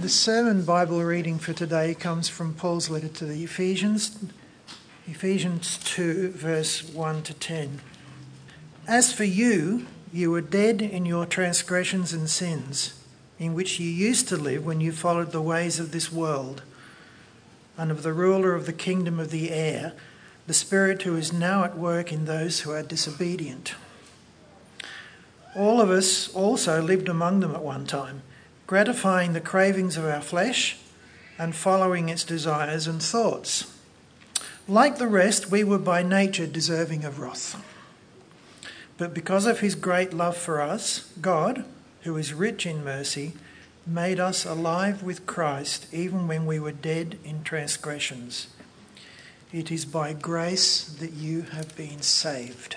The sermon Bible reading for today comes from Paul's letter to the Ephesians, Ephesians 2, verse 1 to 10. As for you, you were dead in your transgressions and sins, in which you used to live when you followed the ways of this world, and of the ruler of the kingdom of the air, the Spirit who is now at work in those who are disobedient. All of us also lived among them at one time gratifying the cravings of our flesh and following its desires and thoughts. Like the rest, we were by nature deserving of wrath. But because of his great love for us, God, who is rich in mercy, made us alive with Christ even when we were dead in transgressions. It is by grace that you have been saved.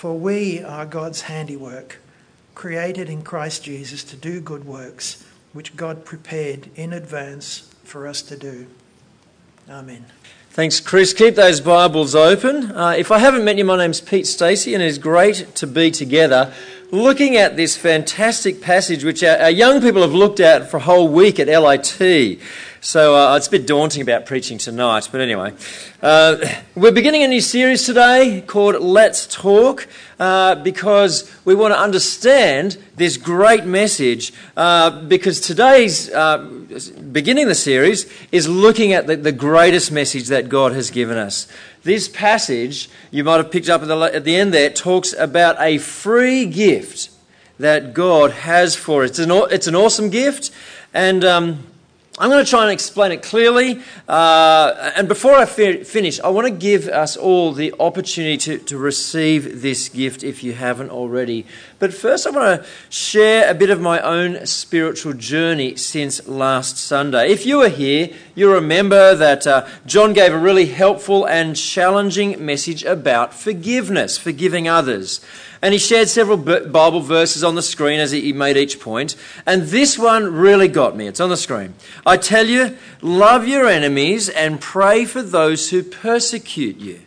For we are God's handiwork, created in Christ Jesus to do good works, which God prepared in advance for us to do. Amen. Thanks, Chris. Keep those Bibles open. Uh, if I haven't met you, my name's Pete Stacey, and it is great to be together looking at this fantastic passage, which our, our young people have looked at for a whole week at LIT. So uh, it's a bit daunting about preaching tonight, but anyway. Uh, we're beginning a new series today called Let's Talk uh, because we want to understand this great message. Uh, because today's uh, beginning the series is looking at the, the, greatest message that God has given us. This passage, you might have picked up at the, at the end there, talks about a free gift that God has for us. It's an, it's an awesome gift, and. Um, I'm going to try and explain it clearly. Uh, and before I fi- finish, I want to give us all the opportunity to, to receive this gift if you haven't already. But first, I want to share a bit of my own spiritual journey since last Sunday. If you were here, you remember that uh, John gave a really helpful and challenging message about forgiveness, forgiving others. And he shared several Bible verses on the screen as he made each point. And this one really got me. It's on the screen. I tell you, love your enemies and pray for those who persecute you,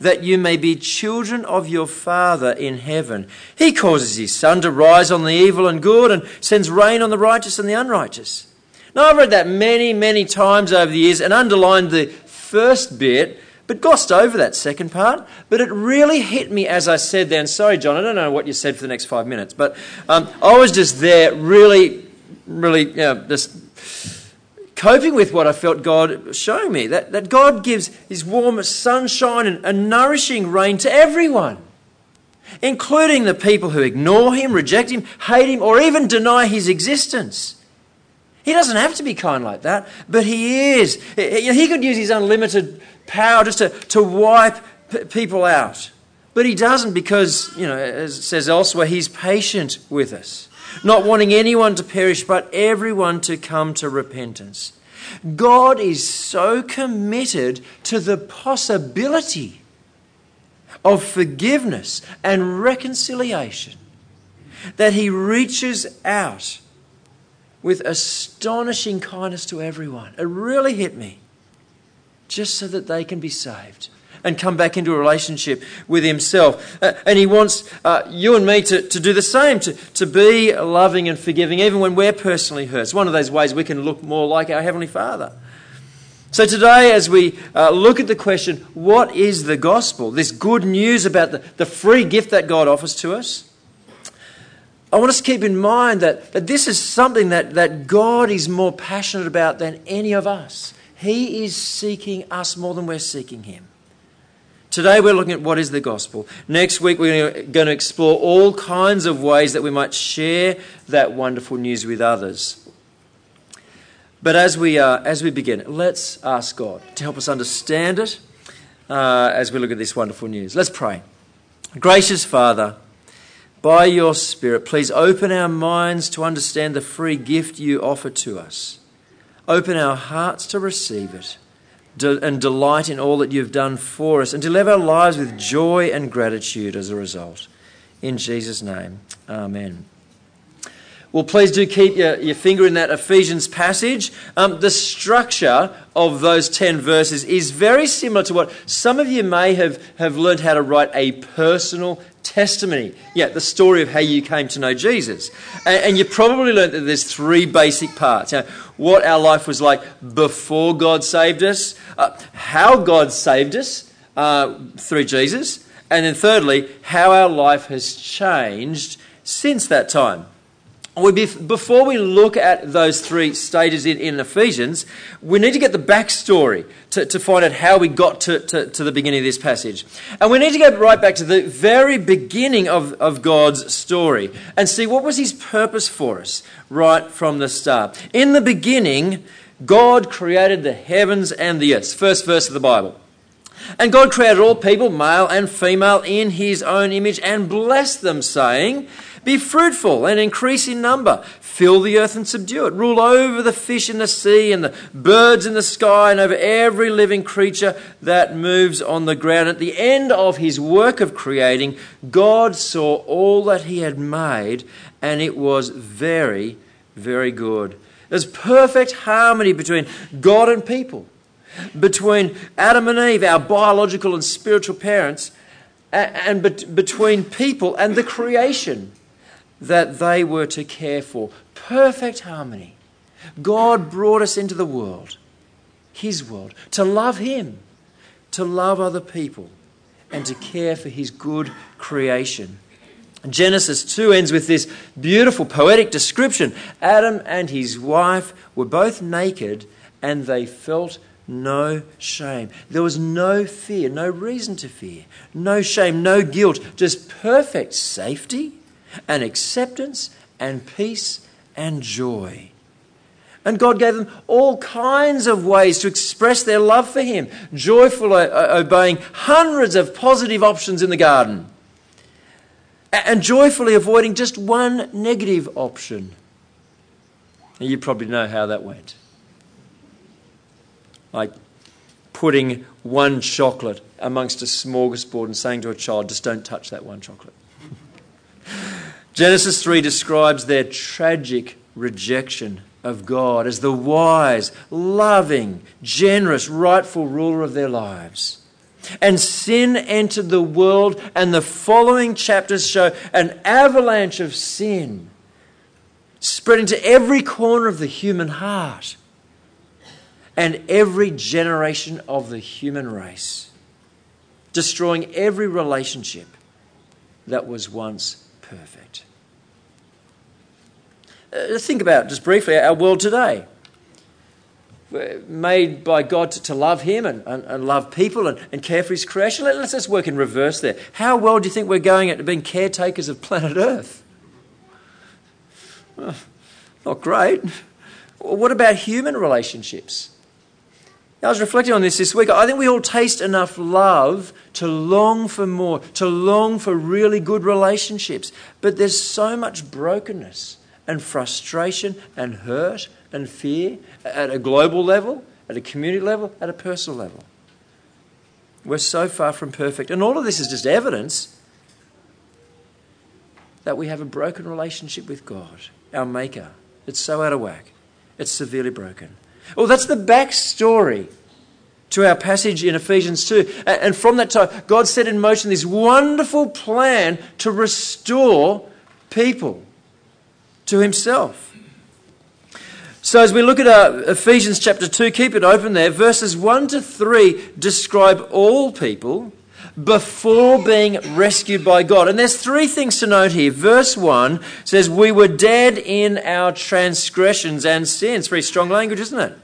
that you may be children of your Father in heaven. He causes his sun to rise on the evil and good and sends rain on the righteous and the unrighteous. Now, I've read that many, many times over the years and underlined the first bit but glossed over that second part. But it really hit me as I said then. Sorry, John, I don't know what you said for the next five minutes, but um, I was just there, really, really, you know, just coping with what I felt God showing me. That, that God gives His warm sunshine and, and nourishing rain to everyone, including the people who ignore Him, reject Him, hate Him, or even deny His existence. He doesn't have to be kind like that, but he is. He could use his unlimited power just to, to wipe p- people out. But he doesn't because, you know, as it says elsewhere, he's patient with us, not wanting anyone to perish, but everyone to come to repentance. God is so committed to the possibility of forgiveness and reconciliation that he reaches out with astonishing kindness to everyone. It really hit me just so that they can be saved and come back into a relationship with Himself. Uh, and He wants uh, you and me to, to do the same, to, to be loving and forgiving, even when we're personally hurt. It's one of those ways we can look more like our Heavenly Father. So, today, as we uh, look at the question, what is the gospel? This good news about the, the free gift that God offers to us. I want us to keep in mind that, that this is something that, that God is more passionate about than any of us. He is seeking us more than we're seeking Him. Today we're looking at what is the gospel. Next week we're going to explore all kinds of ways that we might share that wonderful news with others. But as we, uh, as we begin, let's ask God to help us understand it uh, as we look at this wonderful news. Let's pray. Gracious Father, by your Spirit, please open our minds to understand the free gift you offer to us. Open our hearts to receive it and delight in all that you've done for us and to live our lives with joy and gratitude as a result. In Jesus' name, amen. Well, please do keep your, your finger in that Ephesians passage. Um, the structure of those 10 verses is very similar to what some of you may have, have learned how to write a personal testimony. Yeah, the story of how you came to know Jesus. And, and you probably learned that there's three basic parts. Know, what our life was like before God saved us, uh, how God saved us uh, through Jesus, and then thirdly, how our life has changed since that time before we look at those three stages in, in Ephesians, we need to get the backstory to, to find out how we got to, to, to, the beginning of this passage. And we need to go right back to the very beginning of, of God's story and see what was his purpose for us right from the start. In the beginning, God created the heavens and the earth. First verse of the Bible. And God created all people, male and female, in his own image and blessed them, saying, be fruitful and increase in number. Fill the earth and subdue it. Rule over the fish in the sea and the birds in the sky and over every living creature that moves on the ground. At the end of his work of creating, God saw all that he had made and it was very, very good. There's perfect harmony between God and people, between Adam and Eve, our biological and spiritual parents, and between people and the creation that they were to care for. Perfect harmony. God brought us into the world, His world, to love Him, to love other people, and to care for His good creation. Genesis 2 ends with this beautiful poetic description Adam and his wife were both naked and they felt no shame. There was no fear, no reason to fear, no shame, no guilt, just perfect safety and acceptance and peace and joy. And God gave them all kinds of ways to express their love for Him, joyfully obeying hundreds of positive options in the garden, and joyfully avoiding just one negative option. You probably know how that went. Like putting one chocolate amongst a smorgasbord and saying to a child, just don't touch that one chocolate. Genesis 3 describes their tragic rejection of God as the wise, loving, generous, rightful ruler of their lives. And sin entered the world, and the following chapters show an avalanche of sin spreading to every corner of the human heart and every generation of the human race, destroying every relationship that was once perfect. Uh, think about just briefly our world today. We're made by God to, to love Him and, and, and, love people and, and care for His creation. Let, us just work in reverse there. How well do you think we're going at being caretakers of planet Earth? Well, not great. What about human relationships? I was reflecting on this this week. I think we all taste enough love to long for more, to long for really good relationships. But there's so much brokenness and frustration and hurt and fear at a global level, at a community level, at a personal level. We're so far from perfect. And all of this is just evidence that we have a broken relationship with God, our Maker. It's so out of whack, it's severely broken. Well, that's the backstory to our passage in Ephesians 2. And from that time, God set in motion this wonderful plan to restore people to Himself. So, as we look at uh, Ephesians chapter 2, keep it open there. Verses 1 to 3 describe all people before being rescued by God. And there's three things to note here. Verse 1 says, We were dead in our transgressions and sins. Very strong language, isn't it?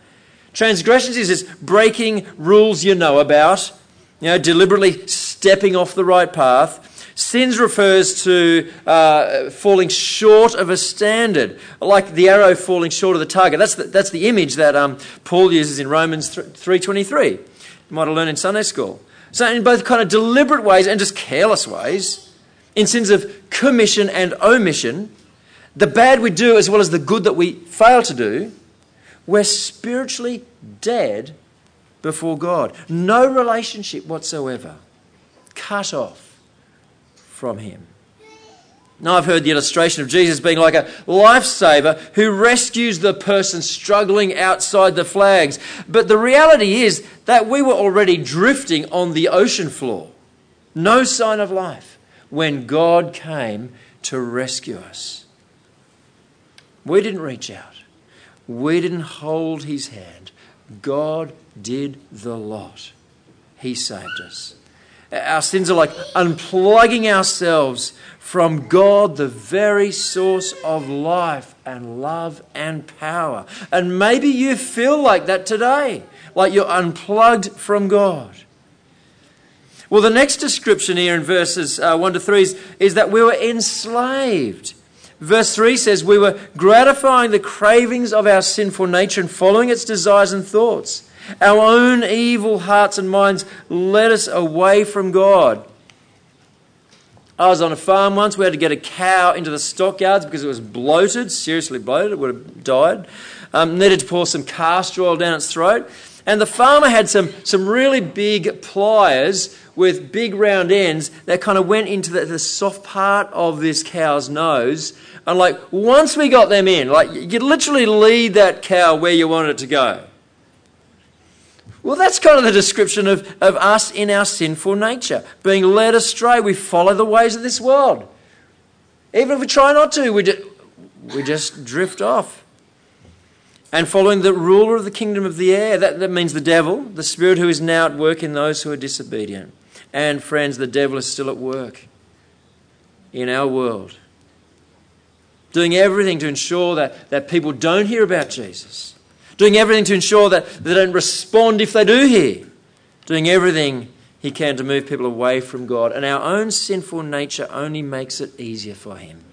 Transgressions is this breaking rules you know about, you know, deliberately stepping off the right path. Sins refers to uh, falling short of a standard, like the arrow falling short of the target. That's the, that's the image that um, Paul uses in Romans 3.23. You might have learned in Sunday school. So in both kind of deliberate ways and just careless ways, in sins of commission and omission, the bad we do as well as the good that we fail to do, we're spiritually dead before God. No relationship whatsoever. Cut off from Him. Now, I've heard the illustration of Jesus being like a lifesaver who rescues the person struggling outside the flags. But the reality is that we were already drifting on the ocean floor. No sign of life when God came to rescue us. We didn't reach out, we didn't hold his hand. God did the lot. He saved us. Our sins are like unplugging ourselves from God, the very source of life and love and power. And maybe you feel like that today, like you're unplugged from God. Well, the next description here in verses uh, 1 to 3 is, is that we were enslaved. Verse 3 says, We were gratifying the cravings of our sinful nature and following its desires and thoughts. Our own evil hearts and minds led us away from God. I was on a farm once. We had to get a cow into the stockyards because it was bloated, seriously bloated. It would have died. Um, needed to pour some castor oil down its throat. And the farmer had some, some really big pliers with big round ends that kind of went into the, the soft part of this cow's nose. And like once we got them in, like you literally lead that cow where you want it to go. Well, that's kind of the description of, of us in our sinful nature, being led astray. We follow the ways of this world. Even if we try not to, we, just, we just drift off. And following the ruler of the kingdom of the air, that, that means the devil, the spirit who is now at work in those who are disobedient. And friends, the devil is still at work in our world, doing everything to ensure that, that people don't hear about Jesus doing everything to ensure that they don't respond if they do hear, doing everything he can to move people away from God. And our own sinful nature only makes it easier for him.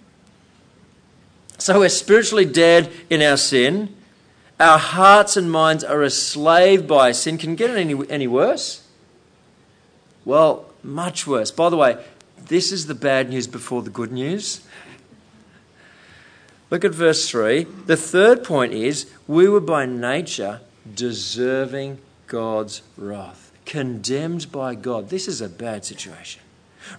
So we're spiritually dead in our sin. Our hearts and minds are enslaved by sin. Can get any, any worse? Well, much worse. By the way, this is the bad news before the good news. Look at verse 3. The third point is we were by nature deserving God's wrath, condemned by God. This is a bad situation.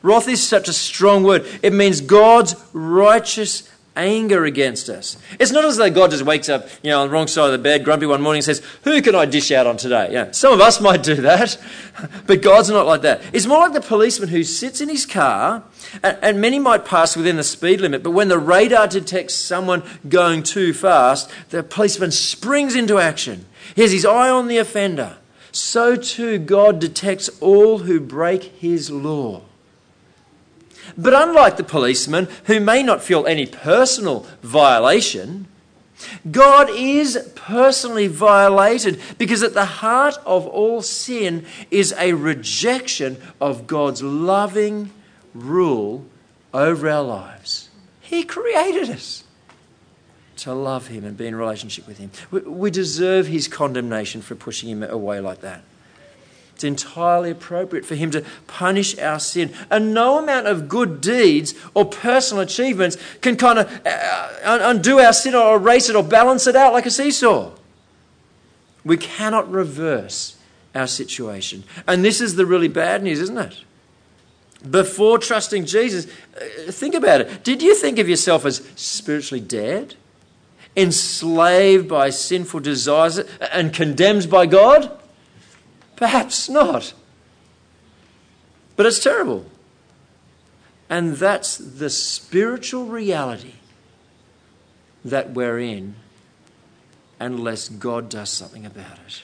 Wrath is such a strong word. It means God's righteous anger against us. It's not as though God just wakes up, you know, on the wrong side of the bed, grumpy one morning, and says, Who can I dish out on today? Yeah, some of us might do that, but God's not like that. It's more like the policeman who sits in his car, and, and many might pass within the speed limit, but when the radar detects someone going too fast, the policeman springs into action. He has his eye on the offender. So too, God detects all who break his law. But unlike the policeman, who may not feel any personal violation, God is personally violated because at the heart of all sin is a rejection of God's loving rule over our lives. He created us to love Him and be in relationship with Him. We deserve His condemnation for pushing Him away like that. It's entirely appropriate for Him to punish our sin. And no amount of good deeds or personal achievements can kind of uh, undo our sin or erase it or balance it out like a seesaw. We cannot reverse our situation. And this is the really bad news, isn't it? Before trusting Jesus, uh, think about it. Did you think of yourself as spiritually dead? Enslaved by sinful desires and condemned by God? Perhaps not. But it's terrible. And that's the spiritual reality that we're in unless God does something about it.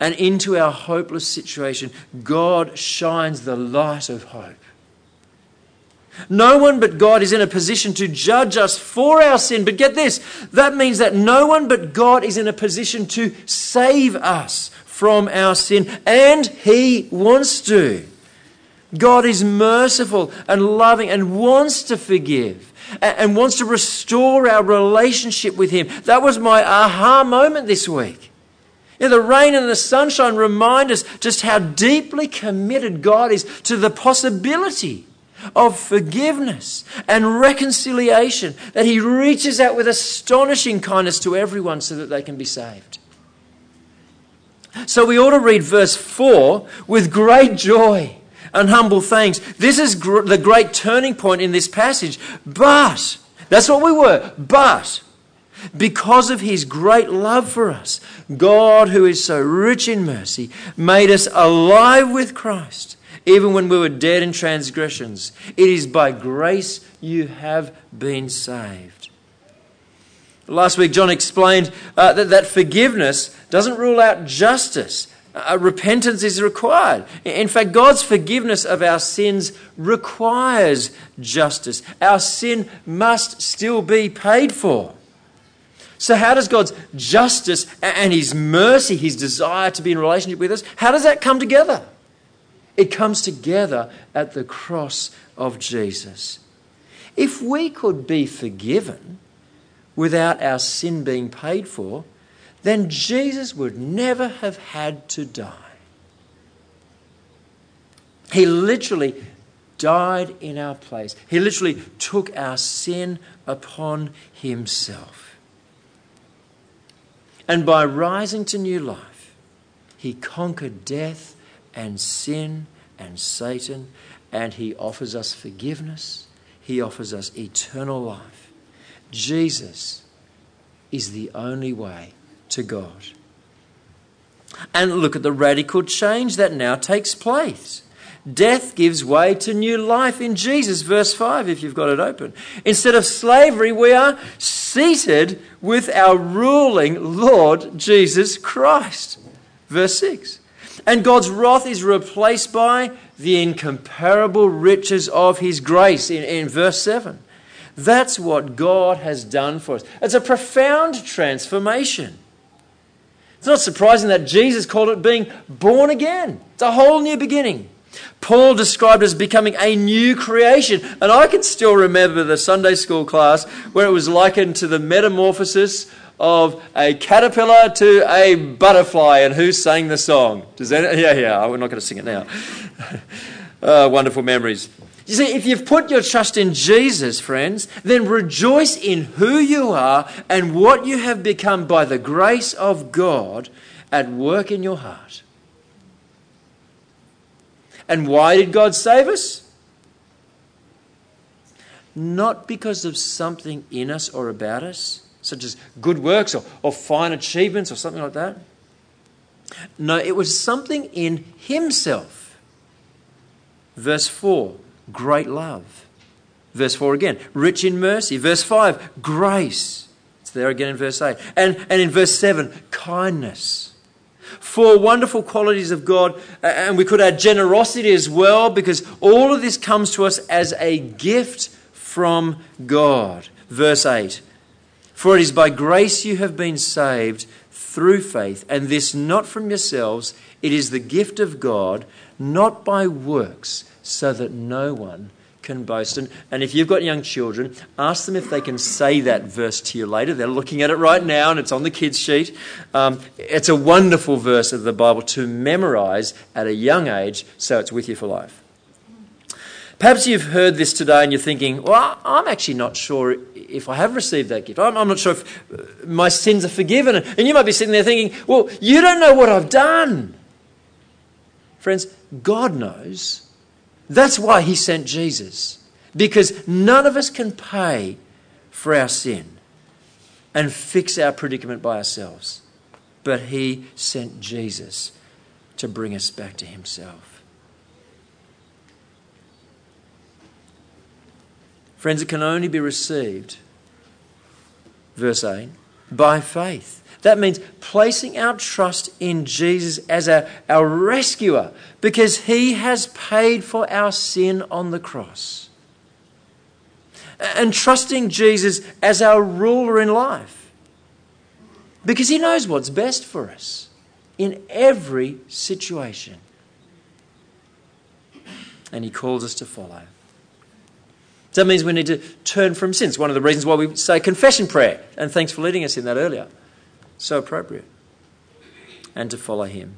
And into our hopeless situation, God shines the light of hope. No one but God is in a position to judge us for our sin. But get this that means that no one but God is in a position to save us from our sin, and He wants to. God is merciful and loving and wants to forgive and wants to restore our relationship with Him. That was my aha moment this week. Yeah, the rain and the sunshine remind us just how deeply committed God is to the possibility of forgiveness and reconciliation that he reaches out with astonishing kindness to everyone so that they can be saved. So we ought to read verse 4 with great joy and humble thanks. This is gr- the great turning point in this passage. But, that's what we were. But, because of his great love for us, God, who is so rich in mercy, made us alive with Christ, even when we were dead in transgressions. It is by grace you have been saved. Last week, John explained uh, that, that forgiveness doesn't rule out justice. Uh, repentance is required. In fact, God's forgiveness of our sins requires justice. Our sin must still be paid for. So, how does God's justice and His mercy, His desire to be in relationship with us, how does that come together? It comes together at the cross of Jesus. If we could be forgiven without our sin being paid for, then Jesus would never have had to die. He literally died in our place. He literally took our sin upon himself. And by rising to new life, he conquered death and sin and Satan, and he offers us forgiveness. He offers us eternal life. Jesus is the only way to God. And look at the radical change that now takes place. Death gives way to new life in Jesus. Verse 5, if you've got it open. Instead of slavery, we are seated with our ruling Lord Jesus Christ. Verse 6. And God's wrath is replaced by the incomparable riches of his grace in, in verse 7. That's what God has done for us. It's a profound transformation. It's not surprising that Jesus called it being born again. It's a whole new beginning. Paul described as becoming a new creation. And I can still remember the Sunday school class where it was likened to the metamorphosis of a caterpillar to a butterfly. And who sang the song? Does that? Yeah, yeah. We're not going to sing it now. uh, wonderful memories. You see, if you've put your trust in Jesus, friends, then rejoice in who you are and what you have become by the grace of God at work in your heart. And why did God save us? Not because of something in us or about us, such as good works or, or fine achievements or something like that. No, it was something in Himself. Verse 4, great love. Verse 4 again, rich in mercy. Verse 5, grace. It's there again in verse 8. And, and in verse 7, kindness four wonderful qualities of God, and we could add generosity as well, because all of this comes to us as a gift from God. Verse 8 For it is by grace you have been saved through faith, and this not from yourselves, it is the gift of God, not by works, so that no one can boast. And, and if you've got young children, ask them if they can say that verse to you later. They're looking at it right now and it's on the kids' sheet. Um, it's a wonderful verse of the Bible to memorize at a young age so it's with you for life. Perhaps you've heard this today and you're thinking, well, I'm actually not sure if I have received that gift. I'm, I'm not sure if uh, my sins are forgiven. And you might be sitting there thinking, well, you don't know what I've done. Friends, God knows. That's why he sent Jesus. Because none of us can pay for our sin and fix our predicament by ourselves. But he sent Jesus to bring us back to himself. Friends, it can only be received, verse 8, by faith. That means placing our trust in Jesus as our, our rescuer because he has paid for our sin on the cross. And trusting Jesus as our ruler in life because he knows what's best for us in every situation. And he calls us to follow. So that means we need to turn from sins. One of the reasons why we say confession prayer. And thanks for leading us in that earlier so appropriate, and to follow him.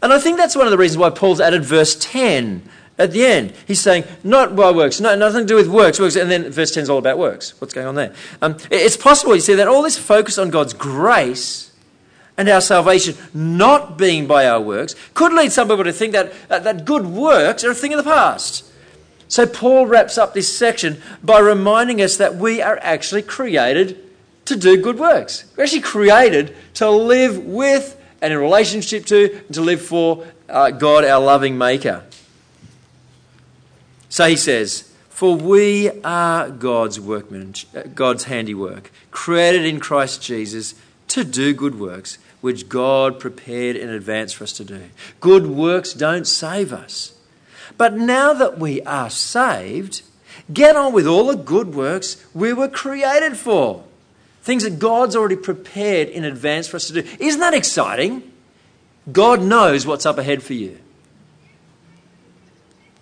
And I think that's one of the reasons why Paul's added verse 10 At the end, he's saying, not by works, no, nothing to do with works, works. And then verse 10 is all about works. What's going on there? Um, it's possible, you see, that all this focus on God's grace and our salvation not being by our works could lead some people to think that, uh, that good works are a thing of the past. So Paul wraps up this section by reminding us that we are actually created to do good works. We're actually created to live with and in relationship to and to live for uh, God, our loving Maker. So he says, For we are God's workmen, uh, God's handiwork, created in Christ Jesus to do good works, which God prepared in advance for us to do. Good works don't save us. But now that we are saved, get on with all the good works we were created for. Things that God's already prepared in advance for us to do. Isn't that exciting? God knows what's up ahead for you.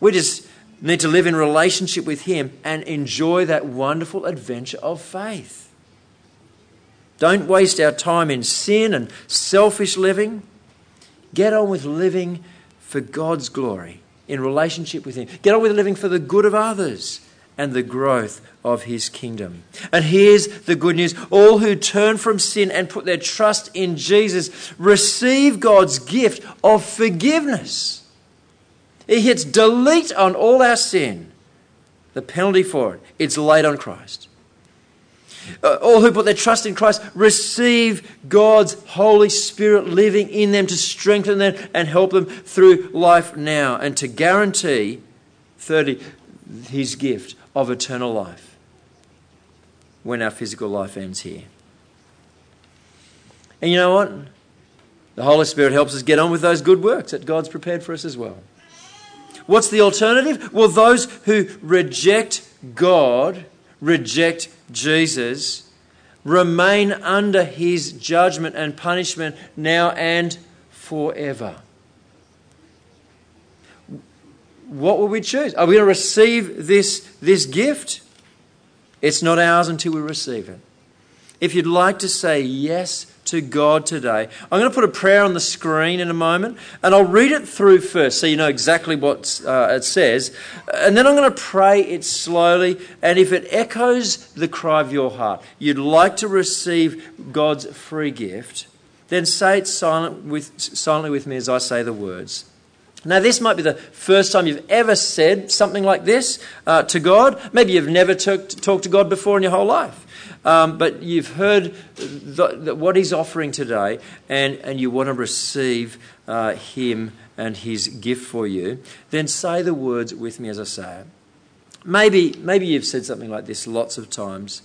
We just need to live in relationship with Him and enjoy that wonderful adventure of faith. Don't waste our time in sin and selfish living. Get on with living for God's glory in relationship with Him. Get on with living for the good of others and the growth of His kingdom. And here's the good news all who turn from sin and put their trust in Jesus receive God's gift of forgiveness. He hits delete on all our sin. The penalty for it, it's laid on Christ. Uh, all who put their trust in Christ receive God's Holy Spirit living in them to strengthen them and help them through life now and to guarantee, 30, his gift of eternal life when our physical life ends here. And you know what? The Holy Spirit helps us get on with those good works that God's prepared for us as well. What's the alternative? Well, those who reject God, reject Jesus, remain under his judgment and punishment now and forever. What will we choose? Are we going to receive this, this gift? It's not ours until we receive it. If you'd like to say yes to God today, I'm going to put a prayer on the screen in a moment, and I'll read it through first so you know exactly what uh, it says. And then I'm going to pray it slowly, and if it echoes the cry of your heart, you'd like to receive God's free gift, then say it silent with, silently with me as I say the words. Now, this might be the first time you've ever said something like this uh, to God. Maybe you've never talked to God before in your whole life. Um, but you've heard the, the, what He's offering today, and, and you want to receive uh, Him and His gift for you. Then say the words with me as I say it. Maybe, maybe you've said something like this lots of times,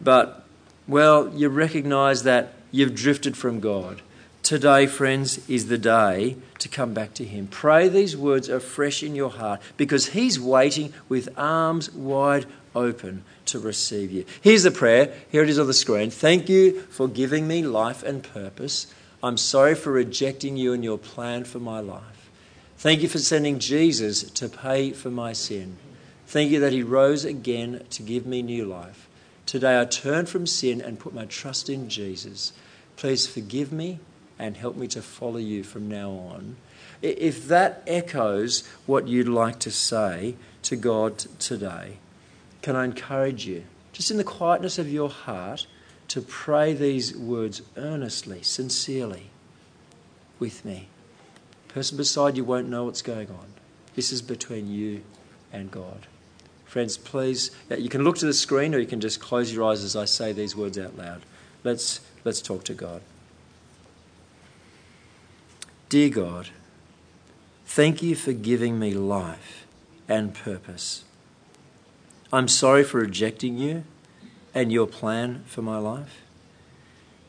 but, well, you recognize that you've drifted from God. Today, friends, is the day to come back to Him. Pray these words afresh in your heart because He's waiting with arms wide open to receive you. Here's the prayer. Here it is on the screen. Thank you for giving me life and purpose. I'm sorry for rejecting you and your plan for my life. Thank you for sending Jesus to pay for my sin. Thank you that He rose again to give me new life. Today I turn from sin and put my trust in Jesus. Please forgive me and help me to follow you from now on. If that echoes what you'd like to say to God today, can I encourage you, just in the quietness of your heart, to pray these words earnestly, sincerely with me? The person beside you won't know what's going on. This is between you and God. Friends, please, uh, you can look to the screen or you can just close your eyes as I say these words out loud. Let's, let's talk to God. Dear God, thank you for giving me life and purpose. I'm sorry for rejecting you and your plan for my life.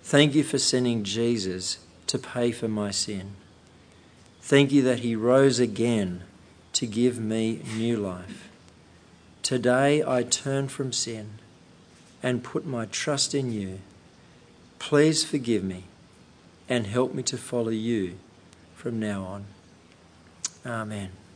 Thank you for sending Jesus to pay for my sin. Thank you that he rose again to give me new life. Today I turn from sin and put my trust in you. Please forgive me and help me to follow you from now on. Amen.